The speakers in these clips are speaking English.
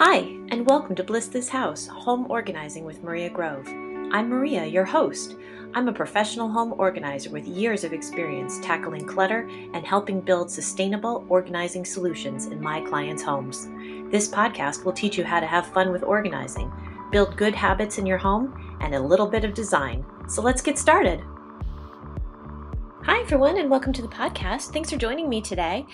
Hi, and welcome to Bliss This House Home Organizing with Maria Grove. I'm Maria, your host. I'm a professional home organizer with years of experience tackling clutter and helping build sustainable organizing solutions in my clients' homes. This podcast will teach you how to have fun with organizing, build good habits in your home, and a little bit of design. So let's get started. Hi, everyone, and welcome to the podcast. Thanks for joining me today.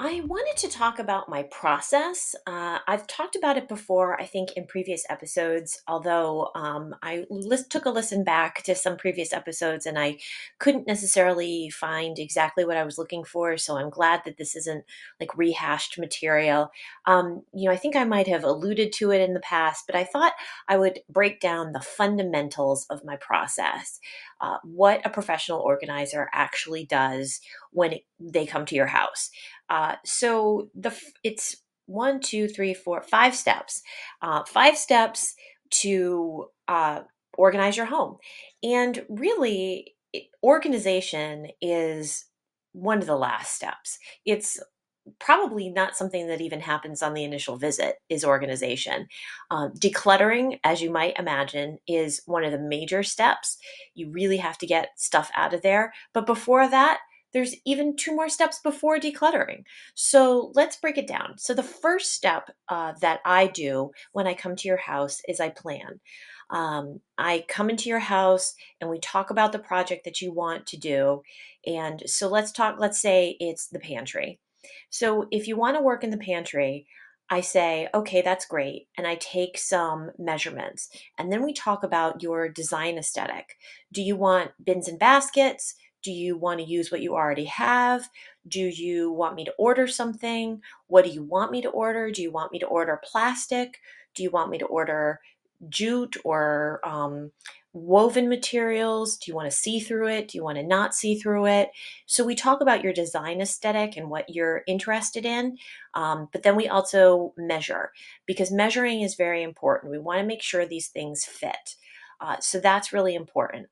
I wanted to talk about my process. Uh, I've talked about it before, I think, in previous episodes, although um, I list, took a listen back to some previous episodes and I couldn't necessarily find exactly what I was looking for. So I'm glad that this isn't like rehashed material. Um, you know, I think I might have alluded to it in the past, but I thought I would break down the fundamentals of my process, uh, what a professional organizer actually does when it, they come to your house. Uh, so the it's one, two, three, four, five steps. Uh, five steps to uh, organize your home, and really, organization is one of the last steps. It's probably not something that even happens on the initial visit is organization um, decluttering as you might imagine is one of the major steps you really have to get stuff out of there but before that there's even two more steps before decluttering. So let's break it down. So, the first step uh, that I do when I come to your house is I plan. Um, I come into your house and we talk about the project that you want to do. And so, let's talk, let's say it's the pantry. So, if you want to work in the pantry, I say, okay, that's great. And I take some measurements. And then we talk about your design aesthetic. Do you want bins and baskets? Do you want to use what you already have? Do you want me to order something? What do you want me to order? Do you want me to order plastic? Do you want me to order jute or um, woven materials? Do you want to see through it? Do you want to not see through it? So we talk about your design aesthetic and what you're interested in, um, but then we also measure because measuring is very important. We want to make sure these things fit. Uh, so that's really important.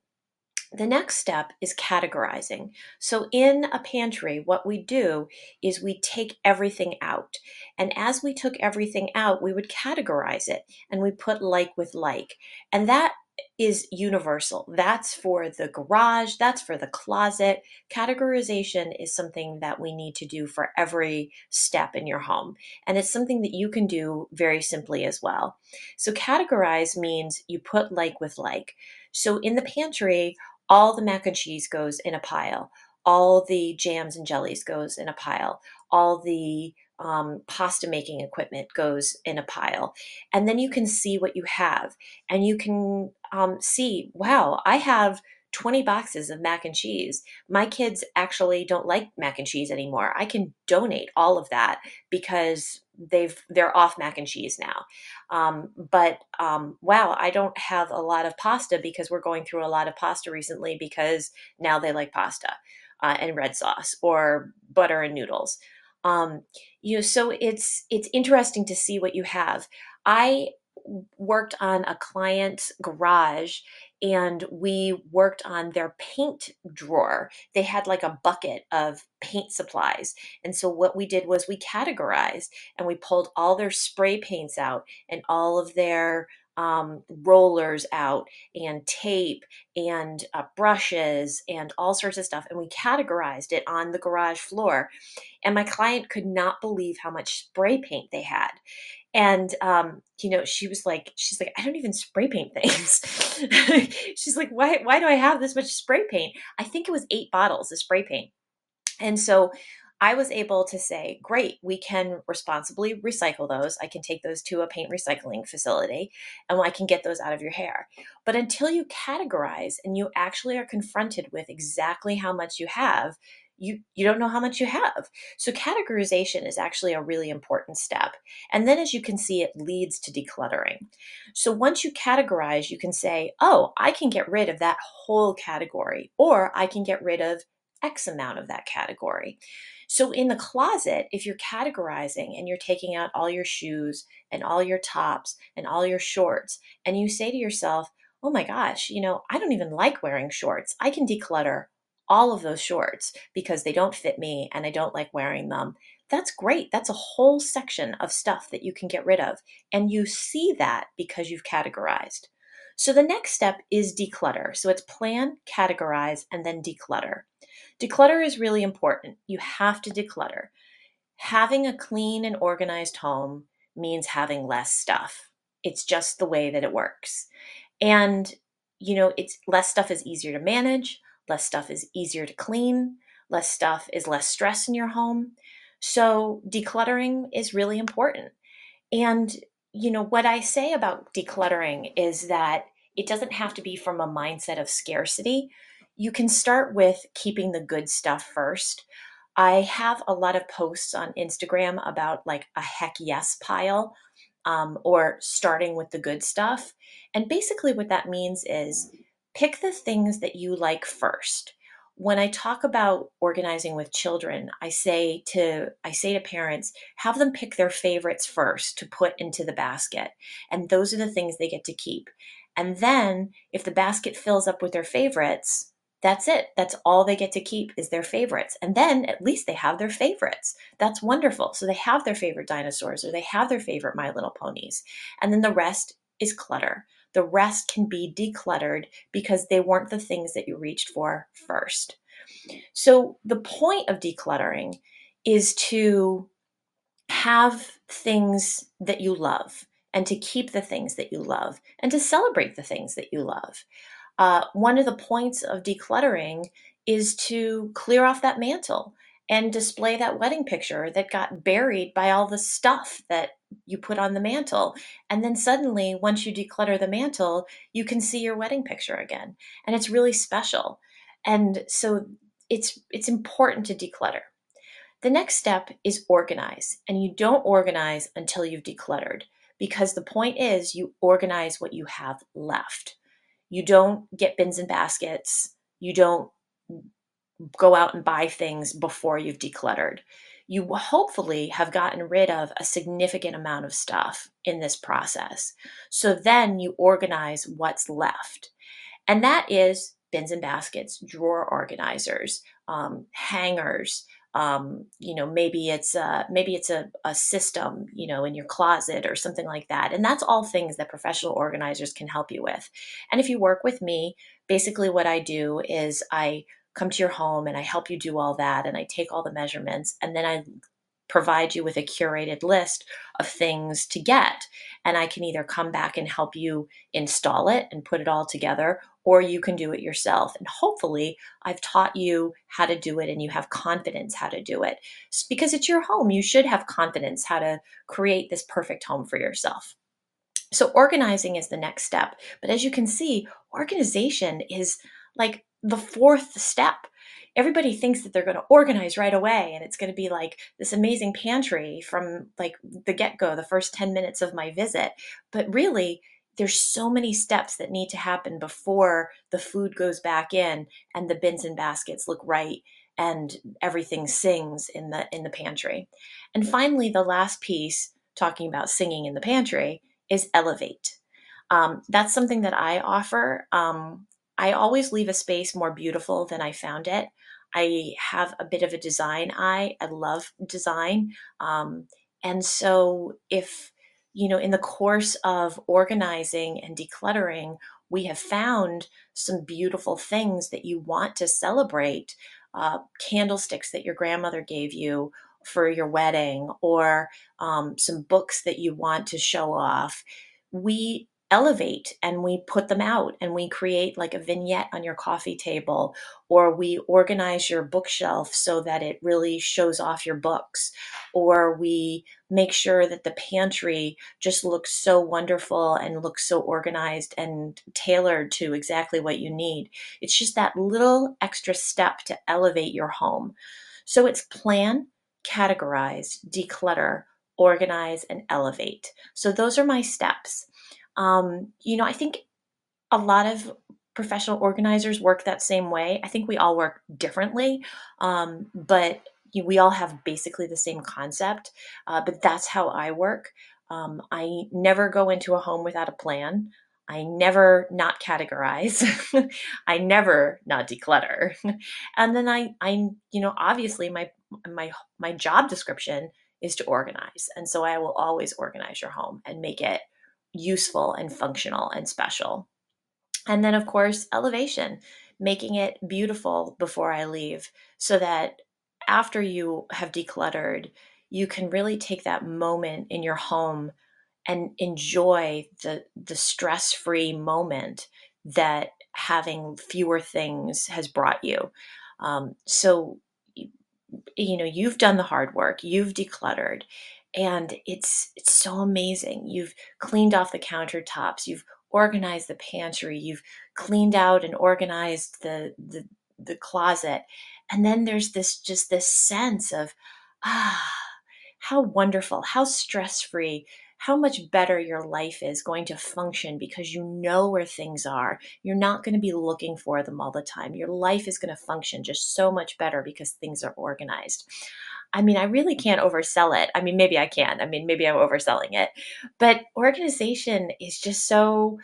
The next step is categorizing. So, in a pantry, what we do is we take everything out. And as we took everything out, we would categorize it and we put like with like. And that is universal. That's for the garage, that's for the closet. Categorization is something that we need to do for every step in your home. And it's something that you can do very simply as well. So, categorize means you put like with like. So, in the pantry, all the mac and cheese goes in a pile all the jams and jellies goes in a pile all the um, pasta making equipment goes in a pile and then you can see what you have and you can um, see wow i have 20 boxes of mac and cheese. My kids actually don't like mac and cheese anymore. I can donate all of that because they've they're off mac and cheese now. Um, but um, wow, I don't have a lot of pasta because we're going through a lot of pasta recently because now they like pasta uh, and red sauce or butter and noodles. Um, you know, so it's it's interesting to see what you have. I worked on a client's garage and we worked on their paint drawer. They had like a bucket of paint supplies. And so what we did was we categorized and we pulled all their spray paints out and all of their um, rollers out and tape and uh, brushes and all sorts of stuff. And we categorized it on the garage floor. And my client could not believe how much spray paint they had and um, you know she was like she's like i don't even spray paint things she's like why why do i have this much spray paint i think it was eight bottles of spray paint and so I was able to say, great, we can responsibly recycle those. I can take those to a paint recycling facility and I can get those out of your hair. But until you categorize and you actually are confronted with exactly how much you have, you you don't know how much you have. So categorization is actually a really important step. And then as you can see it leads to decluttering. So once you categorize you can say oh i can get rid of that whole category or i can get rid of x amount of that category. So in the closet if you're categorizing and you're taking out all your shoes and all your tops and all your shorts and you say to yourself oh my gosh you know i don't even like wearing shorts. I can declutter all of those shorts because they don't fit me and I don't like wearing them. That's great. That's a whole section of stuff that you can get rid of. And you see that because you've categorized. So the next step is declutter. So it's plan, categorize, and then declutter. Declutter is really important. You have to declutter. Having a clean and organized home means having less stuff. It's just the way that it works. And you know, it's less stuff is easier to manage, less stuff is easier to clean, less stuff is less stress in your home. So decluttering is really important. And you know, what I say about decluttering is that it doesn't have to be from a mindset of scarcity. You can start with keeping the good stuff first. I have a lot of posts on Instagram about like a heck yes pile um, or starting with the good stuff. And basically, what that means is pick the things that you like first. When I talk about organizing with children, I say to I say to parents, have them pick their favorites first to put into the basket. And those are the things they get to keep. And then if the basket fills up with their favorites, that's it. That's all they get to keep is their favorites. And then at least they have their favorites. That's wonderful. So they have their favorite dinosaurs or they have their favorite My Little Ponies. And then the rest is clutter. The rest can be decluttered because they weren't the things that you reached for first. So the point of decluttering is to have things that you love and to keep the things that you love and to celebrate the things that you love. Uh, one of the points of decluttering is to clear off that mantle and display that wedding picture that got buried by all the stuff that you put on the mantle. And then suddenly, once you declutter the mantle, you can see your wedding picture again. And it's really special. And so it's it's important to declutter. The next step is organize. And you don't organize until you've decluttered because the point is you organize what you have left. You don't get bins and baskets. You don't go out and buy things before you've decluttered. You hopefully have gotten rid of a significant amount of stuff in this process. So then you organize what's left. And that is bins and baskets, drawer organizers, um, hangers, um, you know maybe it's a maybe it's a, a system you know in your closet or something like that and that's all things that professional organizers can help you with and if you work with me basically what i do is i come to your home and i help you do all that and i take all the measurements and then i provide you with a curated list of things to get. And I can either come back and help you install it and put it all together, or you can do it yourself. And hopefully, I've taught you how to do it and you have confidence how to do it. Because it's your home, you should have confidence how to create this perfect home for yourself. So, organizing is the next step. But as you can see, organization is like the fourth step. Everybody thinks that they're going to organize right away and it's going to be like this amazing pantry from like the get-go the first 10 minutes of my visit. But really there's so many steps that need to happen before the food goes back in and the bins and baskets look right and everything sings in the in the pantry. And finally the last piece talking about singing in the pantry is elevate. Um, that's something that i offer um, I always leave a space more beautiful than I found it. I have a bit of a design eye. I love design. Um, and so, if, you know, in the course of organizing and decluttering, we have found some beautiful things that you want to celebrate uh, candlesticks that your grandmother gave you for your wedding, or um, some books that you want to show off. We elevate and we put them out and we create like a vignette on your coffee table or we organize your bookshelf so that it really shows off your books or we make sure that the pantry just looks so wonderful and looks so organized and tailored to exactly what you need. It's just that little extra step to elevate your home. So it's plan categorize declutter organize and elevate. So those are my steps um, you know, I think a lot of professional organizers work that same way. I think we all work differently, um, but we all have basically the same concept. Uh, but that's how I work. Um, I never go into a home without a plan. I never not categorize. I never not declutter. and then I I you know obviously my my my job description is to organize. And so I will always organize your home and make it useful and functional and special. And then of course elevation, making it beautiful before I leave so that after you have decluttered, you can really take that moment in your home and enjoy the the stress-free moment that having fewer things has brought you. Um, so you know you've done the hard work you've decluttered and it's it's so amazing. You've cleaned off the countertops you've organized the pantry you've cleaned out and organized the the, the closet and then there's this just this sense of ah how wonderful how stress free how much better your life is going to function because you know where things are. You're not going to be looking for them all the time. Your life is going to function just so much better because things are organized. I mean, I really can't oversell it. I mean, maybe I can. I mean, maybe I'm overselling it. But organization is just so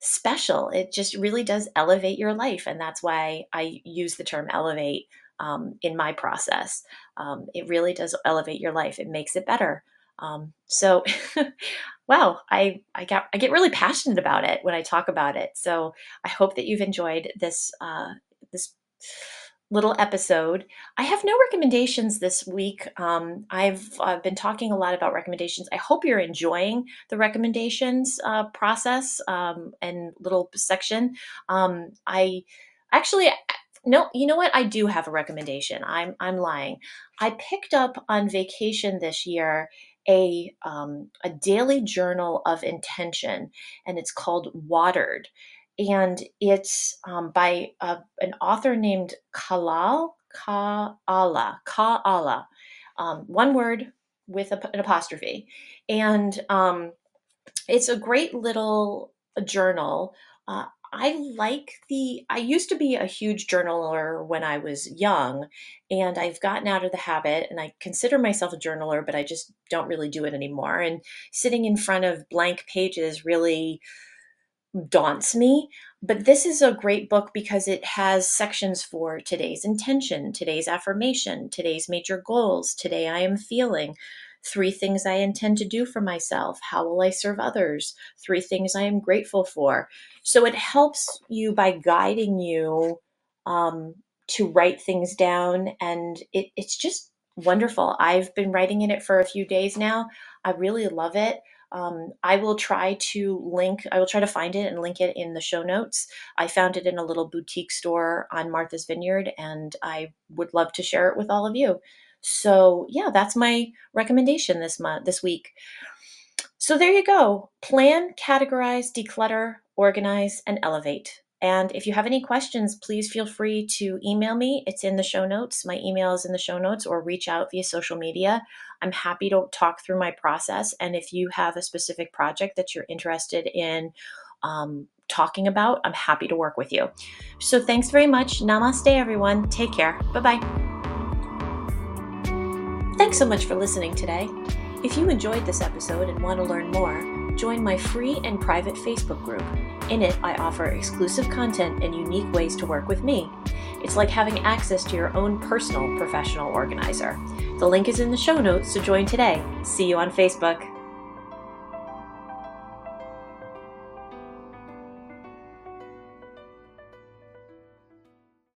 special. It just really does elevate your life. And that's why I use the term elevate um, in my process. Um, it really does elevate your life, it makes it better. Um, so, wow, I I got I get really passionate about it when I talk about it. So I hope that you've enjoyed this uh, this little episode. I have no recommendations this week. Um, I've uh, been talking a lot about recommendations. I hope you're enjoying the recommendations uh, process um, and little section. Um, I actually no, you know what? I do have a recommendation. I'm I'm lying. I picked up on vacation this year a um, a daily journal of intention, and it's called Watered, and it's um, by a, an author named Kalal Ka'ala Ka'ala, um, one word with a, an apostrophe, and um, it's a great little journal. Uh, I like the, I used to be a huge journaler when I was young, and I've gotten out of the habit, and I consider myself a journaler, but I just don't really do it anymore. And sitting in front of blank pages really daunts me. But this is a great book because it has sections for today's intention, today's affirmation, today's major goals, today I am feeling, three things I intend to do for myself, how will I serve others, three things I am grateful for. So it helps you by guiding you um, to write things down, and it, it's just wonderful. I've been writing in it for a few days now. I really love it. Um, I will try to link, I will try to find it and link it in the show notes. I found it in a little boutique store on Martha's Vineyard, and I would love to share it with all of you. So, yeah, that's my recommendation this month, this week. So, there you go. Plan, categorize, declutter, organize, and elevate. And if you have any questions, please feel free to email me. It's in the show notes. My email is in the show notes, or reach out via social media. I'm happy to talk through my process. And if you have a specific project that you're interested in um, talking about, I'm happy to work with you. So thanks very much. Namaste, everyone. Take care. Bye bye. Thanks so much for listening today. If you enjoyed this episode and want to learn more, join my free and private Facebook group. In it, I offer exclusive content and unique ways to work with me. It's like having access to your own personal professional organizer. The link is in the show notes, so join today. See you on Facebook.